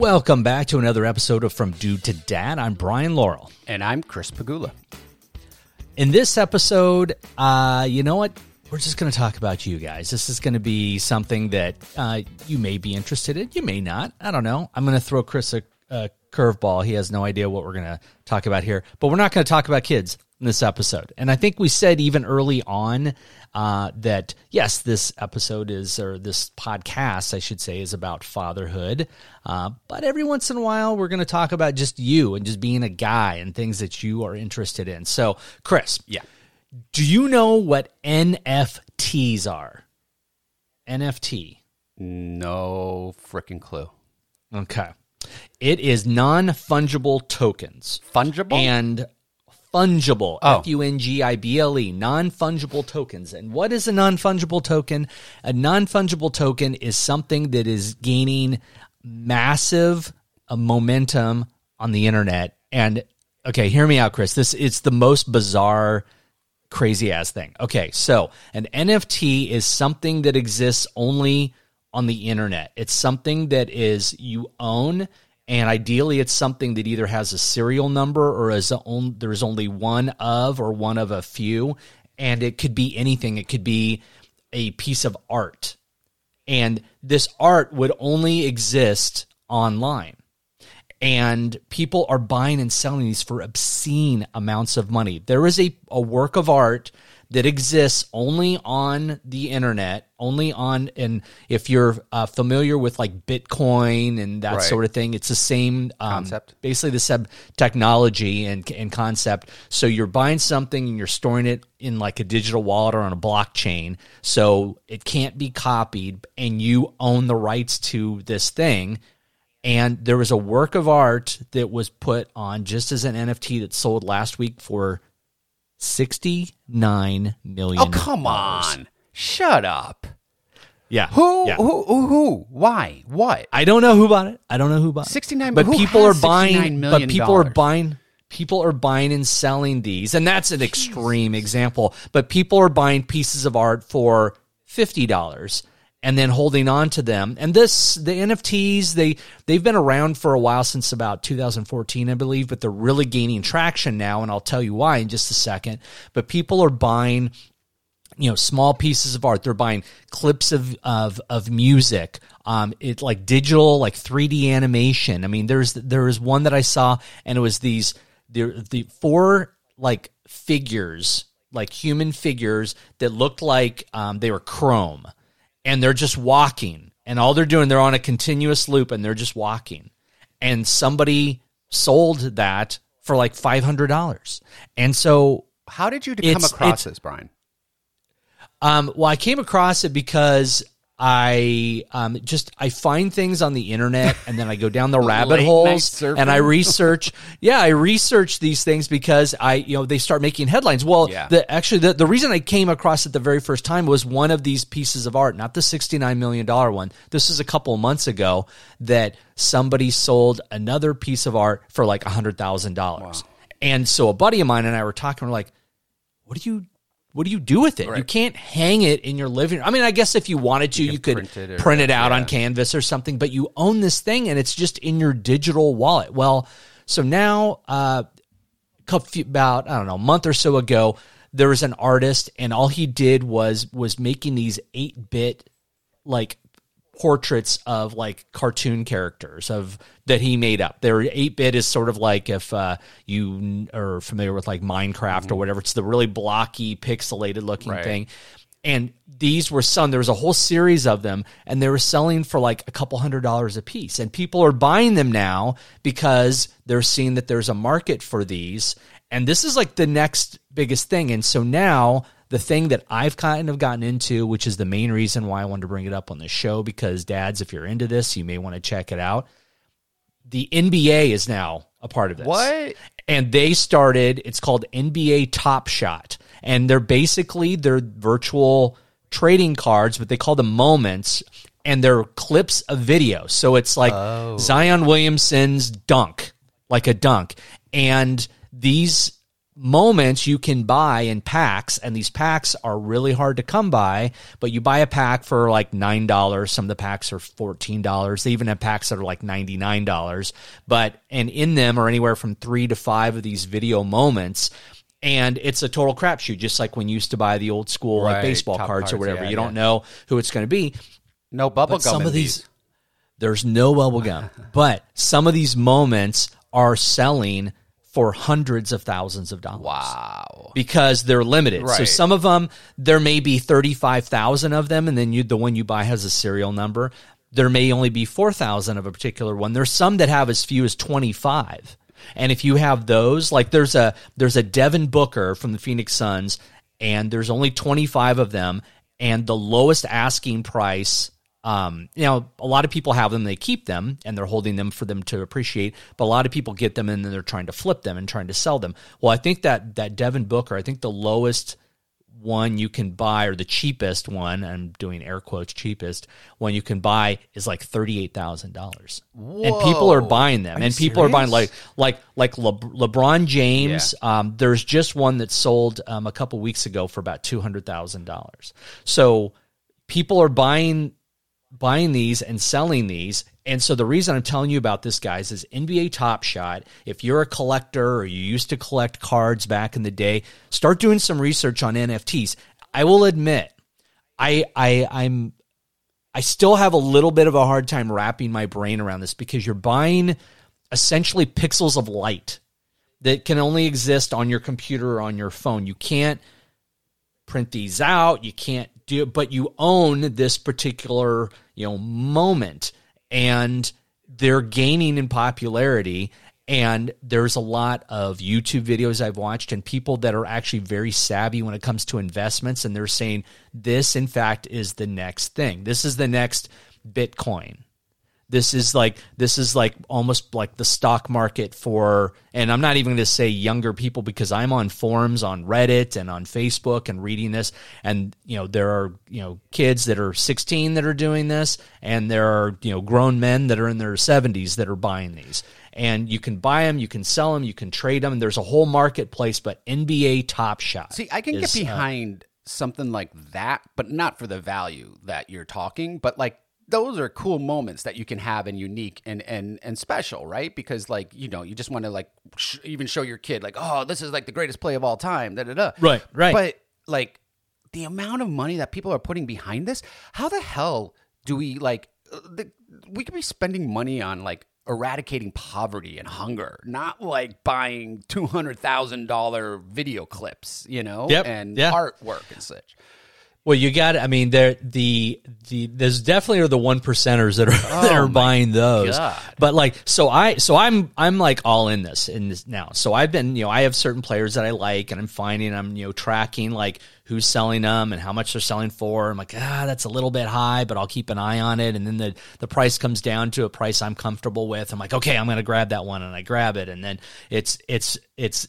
Welcome back to another episode of From Dude to Dad. I'm Brian Laurel. And I'm Chris Pagula. In this episode, uh, you know what? We're just going to talk about you guys. This is going to be something that uh, you may be interested in. You may not. I don't know. I'm going to throw Chris a, a curveball. He has no idea what we're going to talk about here, but we're not going to talk about kids in this episode. And I think we said even early on uh, that yes, this episode is or this podcast, I should say, is about fatherhood. Uh, but every once in a while, we're going to talk about just you and just being a guy and things that you are interested in. So, Chris, Yeah. do you know what NFTs are? NFT. No freaking clue. Okay. It is non fungible tokens. Fungible? And fungible. Oh. F U N G I B L E. Non fungible tokens. And what is a non fungible token? A non fungible token is something that is gaining massive uh, momentum on the internet. And okay, hear me out, Chris. This it's the most bizarre crazy ass thing. Okay, so an NFT is something that exists only on the internet. It's something that is you own and ideally it's something that either has a serial number or is on, there's only one of or one of a few and it could be anything. It could be a piece of art. And this art would only exist online and people are buying and selling these for obscene amounts of money. There is a, a work of art that exists only on the internet, only on, and if you're uh, familiar with like Bitcoin and that Right. sort of thing, it's the same um, Concept. basically the same technology and, and concept. So you're buying something and you're storing it in like a digital wallet or on a blockchain, so it can't be copied, and you own the rights to this thing and there was a work of art that was put on just as an NFT that sold last week for sixty nine million. oh, come on. Shut up. Yeah. Who, Yeah. who, who, who? Why? What? I don't know who bought it. I don't know who bought it. 69 But people are buying. $69 But people are buying. People are buying and selling these, and that's an extreme example. But people are buying pieces of art for fifty dollars and then holding on to them. And this, the NFTs, they they've been around for a while since about 2014, I believe, but they're really gaining traction now, and I'll tell you why in just a second. But people are buying you know small pieces of art they're buying clips of of of music um it like digital like 3d animation i mean there's there is one that i saw and it was these the the four like figures like human figures that looked like um they were chrome and they're just walking and all they're doing they're on a continuous loop and they're just walking and somebody sold that for like $500 and so How did you come across this, Brian? Um, well, I came across it because I um, just I find things on the internet and then I go down the rabbit holes and I research. yeah, I research these things because I you know they start making headlines. Well, Yeah. the actually the, the reason I came across it the very first time was one of these pieces of art, not the sixty nine million dollar one. This is a couple of months ago that somebody sold another piece of art for like a hundred thousand dollars. And so a buddy of mine and I were talking. We're like, what do you what do you do with it? You can't hang it in your living room. I mean, I guess if you wanted to, you, could print it print it out on canvas or something, but you own this thing and it's just in your digital wallet. Well, so now, uh, about I don't know a month or so ago, there was an artist, and all he did was was making these eight bit like portraits of like cartoon characters of that he made up. Their eight bit is sort of like if uh, you are familiar with like Minecraft or whatever. It's the really blocky, pixelated looking Right. thing. And these were some. There was a whole series of them, and they were selling for like a couple hundred dollars a piece. And people are buying them now because they're seeing that there's a market for these. And this is like the next biggest thing. And so now the thing that I've kind of gotten into, which is the main reason why I wanted to bring it up on the show, because dads, if you're into this, you may want to check it out. The NBA is now a part of this. What? And they started, it's called NBA Top Shot. And they're basically they're virtual trading cards, but they call them moments. And they're clips of video. So it's like oh. Zion Williamson's dunk, like a dunk. And these moments you can buy in packs and these packs are really hard to come by but you buy a pack for like nine dollars. Some of the packs are fourteen dollars. They even have packs that are like ninety nine dollars. But and in them are anywhere from three to five of these video moments and it's a total crapshoot just like when you used to buy the old school like Right, baseball Topps cards, or cards, whatever. Yeah, you don't yeah. know who it's going to be. No bubble but gum. some in of these. there's no bubble gum. But some of these moments are selling for hundreds of thousands of dollars Wow. because they're limited. So some of them there may be 35,000 of them and then you the one you buy has a serial number. There may only be 4,000 of a particular one. There's some that have as few as 25. And if you have those, like there's a there's a Devin Booker from the Phoenix Suns and there's only 25 of them and the lowest asking price um, you know, a lot of people have them, they keep them and they're holding them for them to appreciate, but a lot of people get them and then they're trying to flip them and trying to sell them. Well, I think that that Devin Booker, I think the lowest one you can buy or the cheapest one, I'm doing air quotes cheapest, one you can buy is like $38,000. And people are buying them Are and people are buying like like like Le- LeBron James. Um, there's just one that sold um, a couple weeks ago for about two hundred thousand dollars. So people are buying buying these and selling these. And so the reason I'm telling you about this, guys, is NBA Top Shot. If you're a collector or you used to collect cards back in the day, start doing some research on NFTs. I will admit, I I I'm I still have a little bit of a hard time wrapping my brain around this because you're buying essentially pixels of light that can only exist on your computer or on your phone. You can't print these out. You can't do but you own this particular, you know, moment and they're gaining in popularity. And there's a lot of YouTube videos I've watched and people that are actually very savvy when it comes to investments. And they're saying this, in fact, is the next thing. This is the next Bitcoin. This is like this is like almost like the stock market for and I'm not even going to say younger people because I'm on forums on Reddit and on Facebook and reading this and you know there are you know kids that are 16 that are doing this and there are you know grown men that are in their 70s that are buying these and you can buy them you can sell them you can trade them there's a whole marketplace but NBA Top Shot See, I can is, get uh, behind something like that, but not for the value that you're talking. But like those are cool moments that you can have and unique and and and special, right? Because like you know, you just want to like sh- even show your kid like, oh, this is like the greatest play of all time. Da da da. Right, right. But like the amount of money that people are putting behind this, how the hell do we like? uh, The, we could be spending money on like eradicating poverty and hunger, not like buying two hundred thousand dollar video clips, you know, Yep, and yeah. artwork and such. Well, you got. It. I mean, there the the there's definitely are the one percenters that are that Oh are buying those. God. But like, so I so I'm I'm like all in this in this now. So I've been you know I have certain players that I like, and I'm finding I'm you know tracking like who's selling them and how much they're selling for. I'm like, ah, that's a little bit high, but I'll keep an eye on it. And then the the price comes down to a price I'm comfortable with. I'm like, okay, I'm gonna grab that one, and I grab it, and then it's it's it's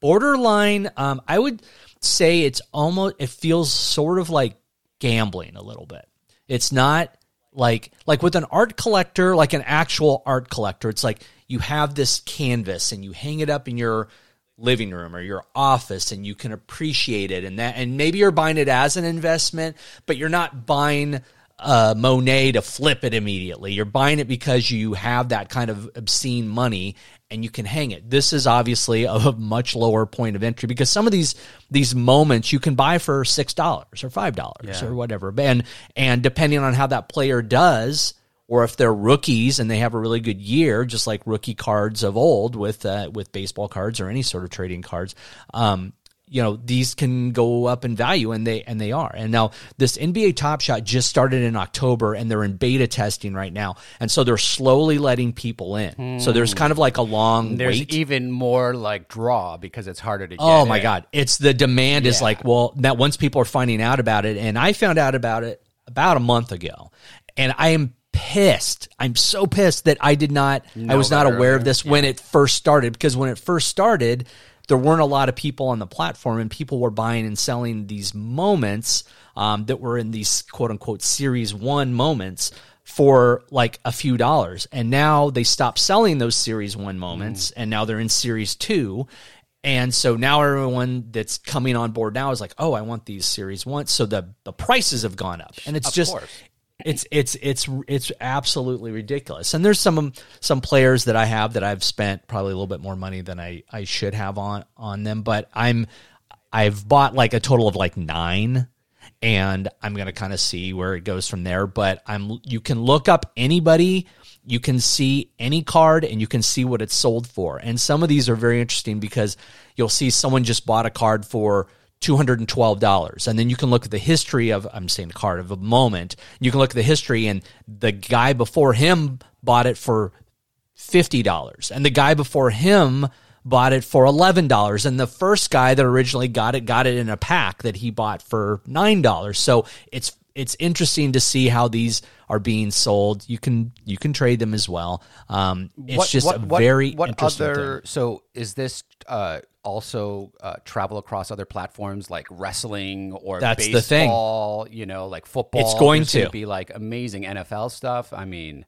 borderline. Um, I would say it's almost. It feels sort of like gambling a little bit. It's not like like with an art collector, like an actual art collector. It's like you have this canvas and you hang it up in your living room or your office and you can appreciate it and that and maybe you're buying it as an investment but you're not buying uh, Monet to flip it immediately. You're buying it because you have that kind of obscene money and you can hang it. This is obviously a much lower point of entry because some of these these moments you can buy for six dollars or five dollars Yeah. or whatever. And and depending on how that player does, or if they're rookies and they have a really good year, just like rookie cards of old with uh, with baseball cards or any sort of trading cards, um, you know these can go up in value and they and they are. And now this NBA Top Shot just started in October and they're in beta testing right now, and so they're slowly letting people in. So there's kind of like a long There's wait. even more like draw because it's harder to oh get. Oh my in. god, it's the demand is like well that once people are finding out about it, and I found out about it about a month ago, and I am pissed. I'm so pissed that I did not. I was not aware of earlier. this when it first started because when it first started, there weren't a lot of people on the platform, and people were buying and selling these moments um, that were in these quote unquote series one moments for like a few dollars. And now they stopped selling those series one moments, and now they're in series two And so now everyone that's coming on board now is like, oh, I want these series one. So the the prices have gone up, and it's Of just course. It's it's it's it's absolutely ridiculous. And there's some some players that I have that I've spent probably a little bit more money than I I should have on on them, but I'm I've bought like a total of like 9 and I'm going to kind of see where it goes from there, but I'm you can look up anybody you can see any card and you can see what it's sold for. And some of these are very interesting because you'll see someone just bought a card for $212 and then you can look at the history of i'm saying a card of a moment. You can look at the history and the guy before him bought it for $50 and the guy before him bought it for $11 and the first guy that originally got it got it in a pack that he bought for $9 so it's it's interesting to see how these are being sold you can you can trade them as well um, it's just a very what interesting other thing. so is this uh also uh, travel across other platforms like wrestling or That's the thing. baseball, you know, like football. It's going There's gonna be like amazing NFL stuff. I mean,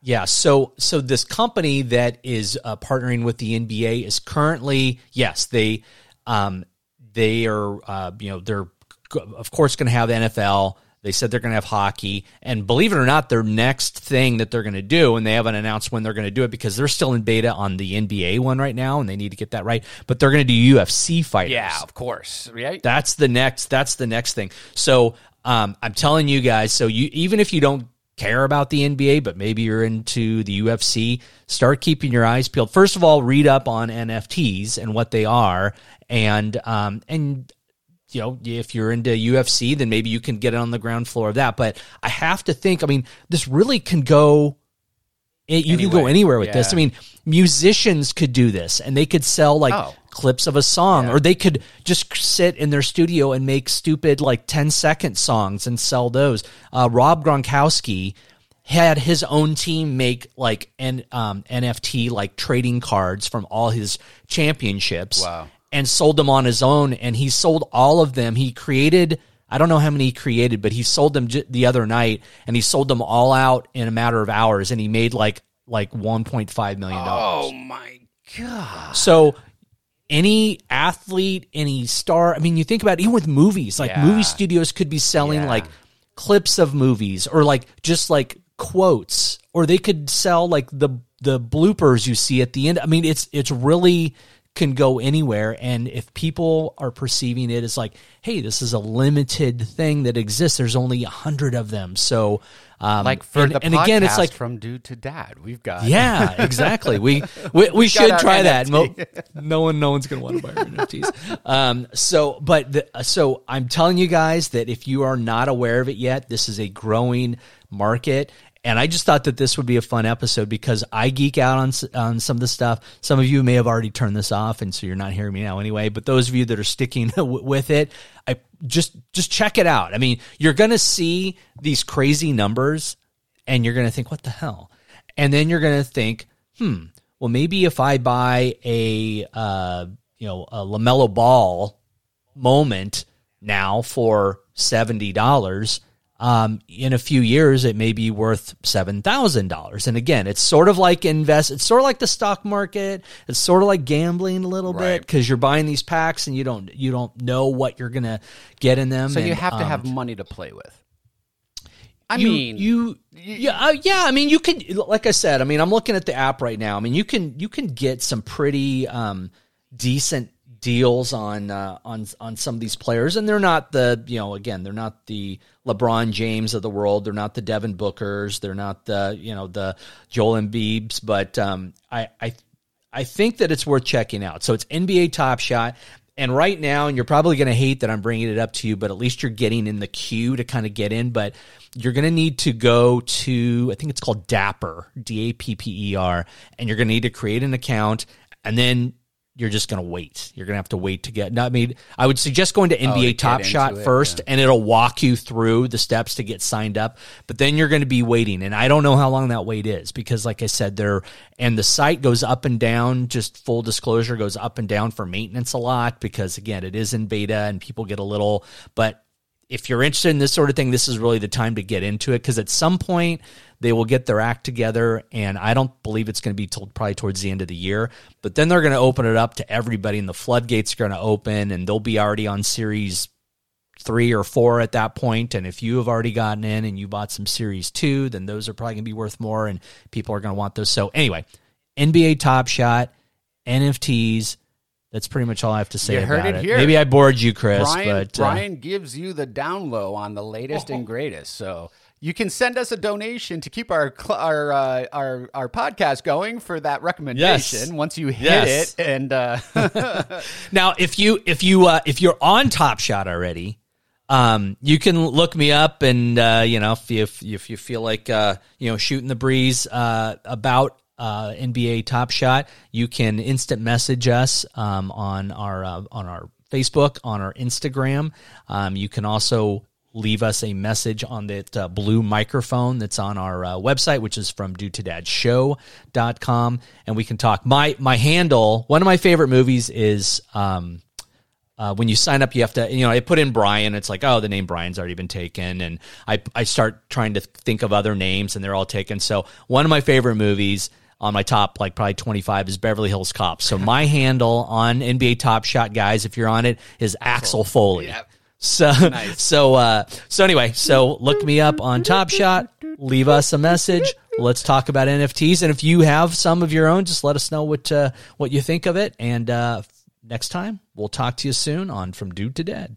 Yeah, so so this company that is uh, partnering with the NBA is currently yes they um, they are uh, you know they're of course going to have NFL. They said they're going to have hockey, and believe it or not, their next thing that they're going to do, and they haven't announced when they're going to do it because they're still in beta on the NBA one right now, and they need to get that right. But they're going to do UFC fighters. yeah, of course, right? That's the next. That's the next thing. So um, I'm telling you guys. So you even if you don't care about the NBA, but maybe you're into the UFC, start keeping your eyes peeled. First of all, read up on NFTs and what they are, and um, and you know if you're into UFC, then maybe you can get it on the ground floor of that. But I have to think. I mean, this really can go. It, you can go anywhere with this. I mean, musicians could do this, and they could sell like Oh. clips of a song, Yeah. or they could just sit in their studio and make stupid like 10 second songs and sell those. Uh, Rob Gronkowski had his own team make like an um, NFT like trading cards from all his championships Wow. And sold them on his own. And he sold all of them. He created. I don't know how many he created, but he sold them j- the other night, and he sold them all out in a matter of hours, and he made like like 1.5 million dollars. Oh my god! So any athlete, any star, I mean, you think about it, even with movies, like Yeah. movie studios could be selling Yeah. like clips of movies or like just like quotes or they could sell like the the bloopers you see at the end. I mean, it's it's really can go anywhere and if people are perceiving it as like hey this is a limited thing that exists there's only a hundred of them so um Like for and, the and again it's like from dude to dad, we've got yeah, exactly. We we, we should try that. Mo- no one, no one's going to want to buy our NFTs. Um, so, but the, so I'm telling you guys that if you are not aware of it yet, this is a growing market. And I just thought that this would be a fun episode because I geek out on on some of the stuff. Some of you may have already turned this off, and so you're not hearing me now anyway. But those of you that are sticking with it, I just just check it out. I mean, you're going to see these crazy numbers, and you're going to think, "What the hell?" And then you're going to think, "Hmm, well, maybe if I buy a uh, you know a LaMelo Ball moment now for seventy dollars." Um, in a few years, it may be worth seven thousand dollars. And again, it's sort of like invest. It's sort of like the stock market. It's sort of like gambling a little bit because you're buying these packs and you don't you don't know what you're gonna get in them. So you And, have to um, have money to play with. I you, mean, you yeah uh, yeah i mean you can, like i said i mean i'm looking at the app right now i mean you can you can get some pretty um decent deals on uh, on on some of these players and they're not the you know again they're not the LeBron James of the world they're not the Devin Bookers they're not the you know the Joel Embiid's but um I I I think that it's worth checking out. So it's NBA Top Shot. And right now, and you're probably going to hate that I'm bringing it up to you, but at least you're getting in the queue to kind of get in. But you're going to need to go to, I think it's called Dapper, D A P P E R, and you're going to need to create an account. And then you're just going to wait. You're going to have to wait to get. I mean, I would suggest going to NBA Oh, Top Shot it, first, and it'll walk you through the steps to get signed up. But then you're going to be waiting, and I don't know how long that wait is because, like I said, there and the site goes up and down. Just full disclosure, goes up and down for maintenance a lot because again, it is in beta, and people get a little, but if you're interested in this sort of thing, this is really the time to get into it because at some point they will get their act together, and I don't believe it's going to be probably towards the end of the year. But then they're going to open it up to everybody, and the floodgates are going to open, and they'll be already on series three or four at that point. And if you have already gotten in and you bought some series two, then those are probably going to be worth more, and people are going to want those. So anyway, NBA Top Shot, NFTs. That's pretty much all I have to say You heard about it it. here. Maybe I bored you, Chris, Brian, but uh, Brian gives you the down low on the latest and greatest. So you can send us a donation to keep our cl- our uh, our our podcast going for that recommendation. Yes. Once you hit Yes. it, and uh, Now, if you if you uh, if you're on Top Shot already, um, you can look me up, and uh, you know if you if, you- if you feel like uh, you know shooting the breeze uh, about uh, NBA Top Shot, you can instant message us um, on our uh, on our Facebook, on our Instagram. Um, you can also leave us a message on that uh, blue microphone that's on our uh, website, which is from dudedadshow.com. And we can talk. My, my handle, one of my favorite movies is, um, uh, when you sign up, you have to, you know, I put in Brian. It's like, oh, the name Brian's already been taken. And I, I start trying to think of other names and they're all taken. So one of my favorite movies on my top, like probably 25 is Beverly Hills Cops. So my handle on NBA Top Shot, guys, if you're on it, is Axel Foley. So, so, uh, so anyway, so look me up on Top Shot, leave us a message. Let's talk about NFTs. And if you have some of your own, just let us know what, uh, what you think of it. And, uh, next time we'll talk to you soon on From Dude to Dad.